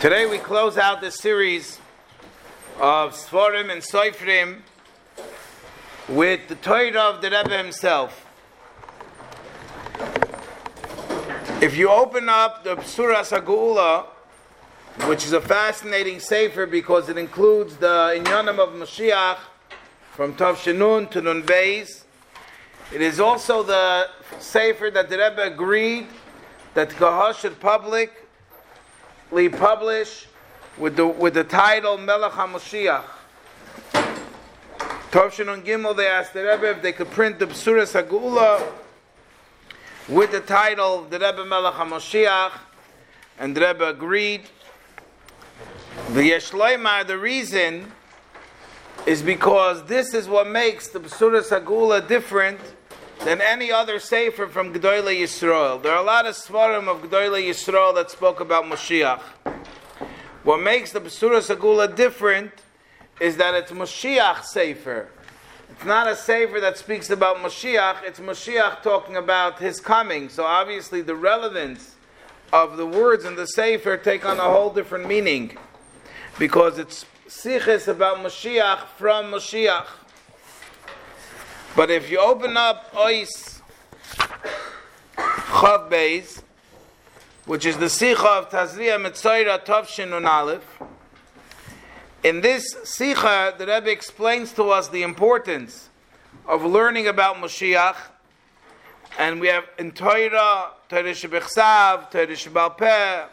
Today we close out the series of Sforim and Soifrim with the Torah of the Rebbe himself. If you open up the Surah Sagula, which is a fascinating sefer because it includes the Inyanim of Mashiach from Tov Shenun to Nun Beis, it is also the sefer that the Rebbe agreed that Kahah should public publish with the with the title Melech HaMashiach. Tovshin on Gimel, they asked the Rebbe if they could print the Bsura Sagula with the title the Rebbe Melech HaMashiach, and the Rebbe agreed. The Yeshloimar, the reason is because this is what makes the Bsura Sagula different than any other sefer from Gdoile Yisrael. There are a lot of svarim of Gdoile Yisrael that spoke about Moshiach. What makes the Besura Sagula different is that it's Moshiach sefer. It's not a sefer that speaks about Moshiach, it's Moshiach talking about his coming. So obviously the relevance of the words in the sefer take on a whole different meaning. Because it's siches about Moshiach from Moshiach. But if you open up Ois Chav Beis, which is the Sikha of Tazriya Mitzayra Tovshin Aleph, in this Sikha, the Rebbe explains to us the importance of learning about Moshiach, and we have in Torah, Torah Shebechsav, Torah Shebalpeh,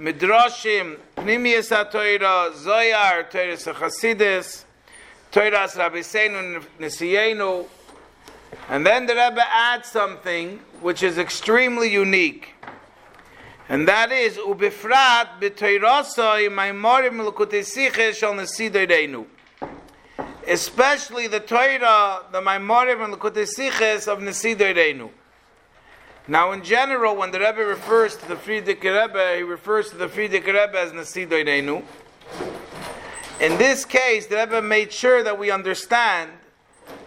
Midrashim, Pnimiyas HaTorah, Zoyar, Torah Sechasidis, Toiras Rabbeinu Nisiyenu. And then the Rebbe adds something which is extremely unique. And that is, Ubifrat b'toirasai maimorim shal nesidoreinu. Especially the Torah, the maimorim and l'kutesiches of nesidoreinu. Now, in general, when the Rebbe refers to the Frierdiker Rebbe, he refers to the Frierdiker Rebbe as nesidoreinu. In this case, the Rebbe made sure that we understand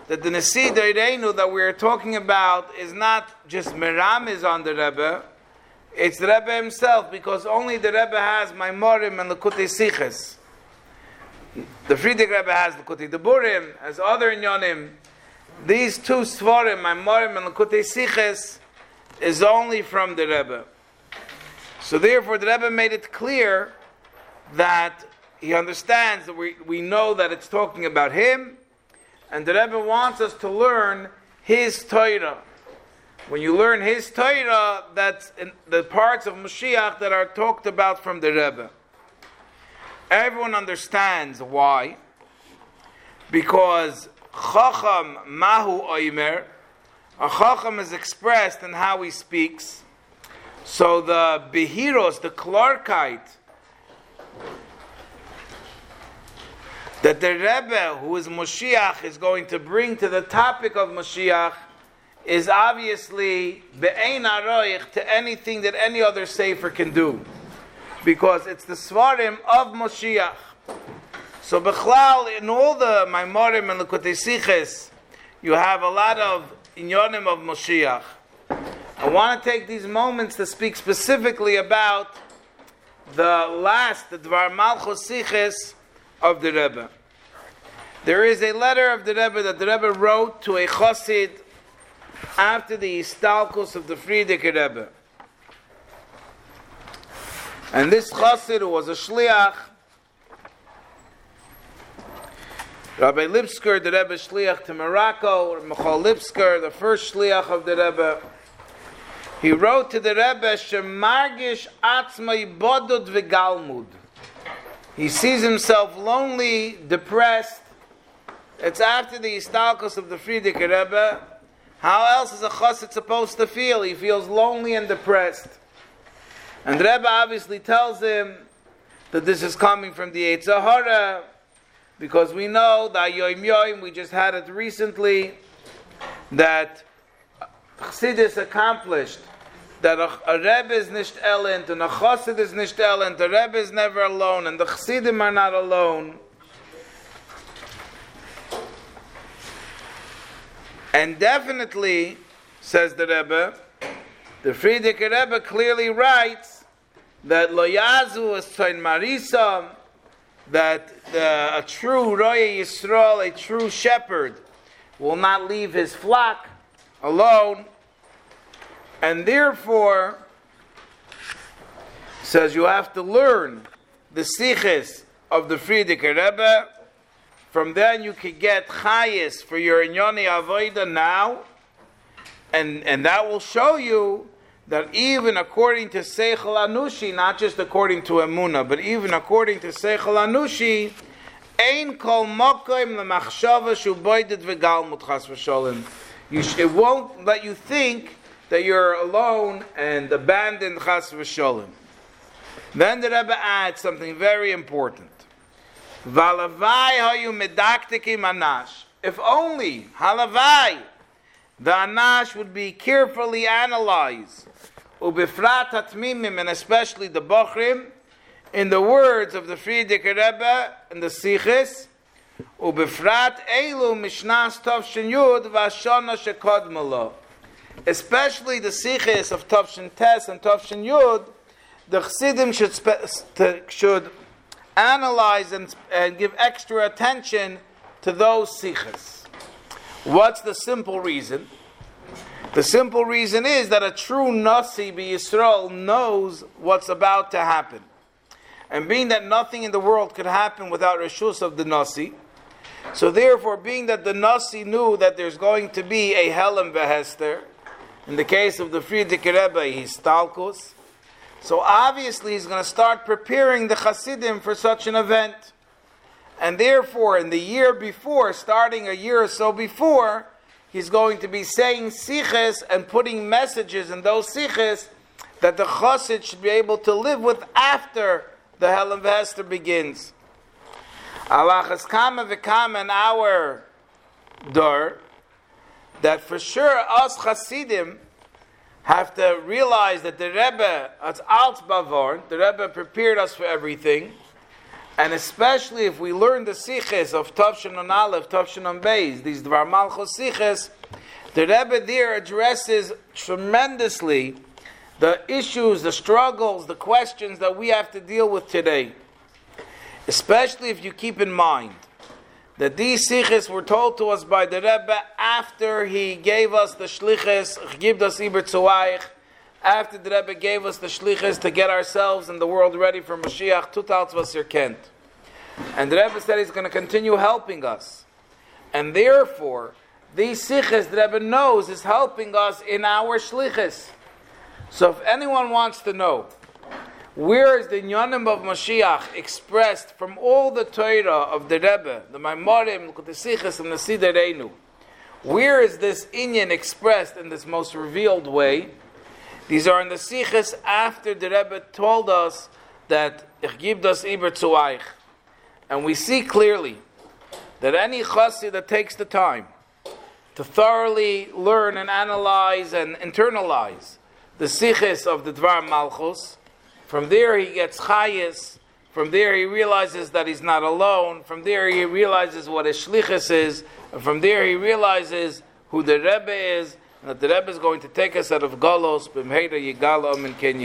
that the Nasi Doireinu that we are talking about is not just Meramis on the Rebbe, it's the Rebbe himself, because only the Rebbe has Maimorim and Lekutei Siches. The Frierdiker Rebbe has Lekutei Deburim, has other Inyonim. These two Svarim, Maimorim and Lekutei Siches, is only from the Rebbe. So therefore, the Rebbe made it clear that he understands that we, we know that it's talking about him, and the Rebbe wants us to learn his Torah. When you learn his Torah, that's the parts of Mashiach that are talked about from the Rebbe. Everyone understands why. Because Chacham Mahu Oimer, a Chacham is expressed in how he speaks. So the Behiros, the Clarkite, that the Rebbe, who is Moshiach, is going to bring to the topic of Moshiach is obviously be'ein aroich to anything that any other sefer can do. Because it's the svarim of Moshiach. So Bechlal, in all the Maimorim and the Kotesiches, you have a lot of inyonim of Moshiach. I want to take these moments to speak specifically about the last, the Dvar Malchus Siches, of the Rebbe. There is a letter of the Rebbe that the Rebbe wrote to a chassid after the istalkus of the Frierdiker Rebbe. And this chassid was a shliach, Rabbi Lipsker, the Rebbe shliach to Morocco, Michoel Lipsker, the first shliach of the Rebbe. He wrote to the Rebbe, Shemargish atzmai bodud v'galmud. He sees himself lonely, depressed. It's after the istalkus of the Frierdiker Rebbe. How else is a chassid supposed to feel? He feels lonely and depressed. And Rebbe obviously tells him that this is coming from the Yetzer Hara, because we know that Yoim Yoim, we just had it recently, that Chassidus accomplished that a, a Rebbe is nicht elend, and a Chassid is nicht elend, the Rebbe is never alone, and the Chassidim are not alone. And definitely, says the Rebbe, the Frierdiker Rebbe clearly writes that Loyazu is Tzain Marisa, that a true Roya Yisrael, a true shepherd, will not leave his flock alone, and therefore says you have to learn the siches of the Frierdiker Rebbe. From then you can get chayis for your inyoni avoida now, and and that will show you that even according to Seichel Anushi, not just according to Emuna, but even according to Seichel Anushi, Ein kol mokoim v'sholim. It won't let you think that you're alone and abandoned chas v'sholim. Then the Rebbe adds something very important. Valavai hayu medaktikim anash. If only, halavai, the anash would be carefully analyzed. Ubifrat hatmimim, and especially the bochrim, in the words of the Frierdiker Rebbe and the Sichis, Ubifrat elu mishnas Tovshin Yud v'ashana shekodmalo. Especially the Sichis of Tovshin Tes and Tovshin Yud, the Chassidim should, spe- should analyze and, and give extra attention to those sikhs. What's the simple reason? The simple reason is that a true Nasi Yisrael knows what's about to happen. And being that nothing in the world could happen without Rishus of the Nasi, so therefore, being that the Nasi knew that there's going to be a Helem Behester, in the case of the Frierdiker Rebbe, histalkus, so obviously he's going to start preparing the Hasidim for such an event. And therefore, in the year before, starting a year or so before, he's going to be saying siches and putting messages in those siches that the chassid should be able to live with after the Helem Behester begins. Allah has come and come in our door that for sure us chassidim have to realize that the Rebbe, it's alt bavorn, the Rebbe prepared us for everything, and especially if we learn the siches of Tavshin on Aleph, Tavshin on Beis, these Dvar Malchus siches, the Rebbe there addresses tremendously the issues, the struggles, the questions that we have to deal with today. Especially if you keep in mind that these siches were told to us by the Rebbe after he gave us the shliches, give us iber after the Rebbe gave us the shliches to get ourselves and the world ready for Mashiach, tutal tzvasir kent. And the Rebbe said he's going to continue helping us. And therefore, these siches the Rebbe knows is helping us in our shliches. So if anyone wants to know, where is the Nyanim of Mashiach expressed from all the Torah of the Rebbe, the Maimorim, the Sichas, and the Sidereinu? Where is this Inyan expressed in this most revealed way? These are in the Sichas after the Rebbe told us that Ich gib das Iber zu. And we see clearly that any chassid that takes the time to thoroughly learn and analyze and internalize the Sichas of the Dvar Malchus, from there, he gets chayis. From there, he realizes that he's not alone. From there, he realizes what his shlichus is. And from there, he realizes who the Rebbe is, and that the Rebbe is going to take us out of Golos, B'mheira and Ken